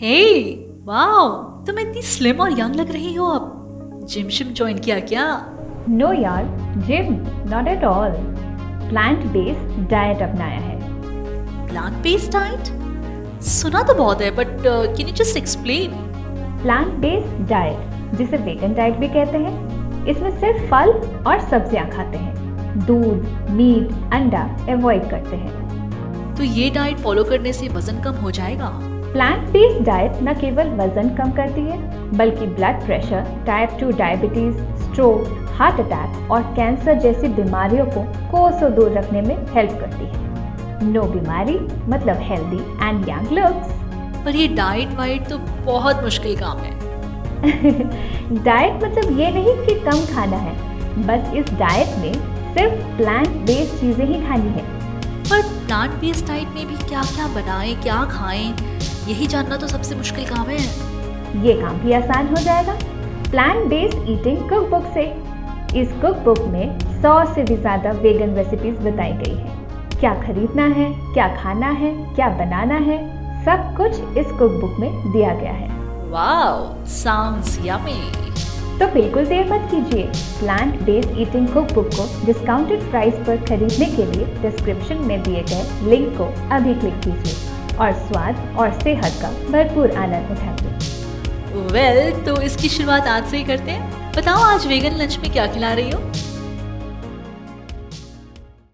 हे wow तुम इतनी slim और यंग लग रही हो अब। जिम शिम ज्वाइन किया क्या? नो यार Jim not at all plant based diet अपनाया है। प्लांट बेस्ड डाइट सुना तो बहुत है but can you just explain plant based diet जिसे वेगन डाइट भी कहते हैं इसमें सिर्फ़ फल और सब्ज़ियाँ खाते हैं। दूध मीट अंडा अवॉइड करते हैं। तो ये डाइट फॉलो करने से वज़न कम हो जाएगा? प्लांट बेस्ड डाइट न केवल वज़न कम करती है बल्कि blood pressure type two diabetes stroke heart attack और कैंसर जैसी बीमारियों को कोसों दूर रखने में हेल्प करती है। नो बीमारी मतलब हेल्दी एंड यंग लुक्स पर ये डाइट वाइट तो बहुत मुश्किल काम है। डाइट मतलब ये नहीं कि कम खाना है बस इस डाइट में सिर्फ़ प्लांट बेस्ड चीज़ें ही खानी है। पर प्लांट बेस्ड डाइट में भी क्या क्या बनाएँ क्या खाएँ? यही जानना तो सबसे मुश्किल काम है। ये काम भी आसान हो जाएगा। Plant based eating cook book से। इस कुक बुक में सौ से भी ज़्यादा वेगन रेसिपीज़ बताई गई है। क्या खरीदना है क्या खाना है क्या बनाना है सब कुछ इस कुक बुक में दिया गया है। वाओ साउंड्स यमी तो बिल्कुल देर मत कीजिए। Plant based eating cook book को डिस्काउंटेड प्राइस पर खरीदने के लिए डिस्क्रिप्शन में दिए गए लिंक को अभी क्लिक कीजिए। और स्वाद और सेहत का भरपूर आनंद उठाइए वेल well, तो इसकी शुरुआत आज से ही करते हैं। बताओ आज वेगन लंच में क्या खिला रही हो?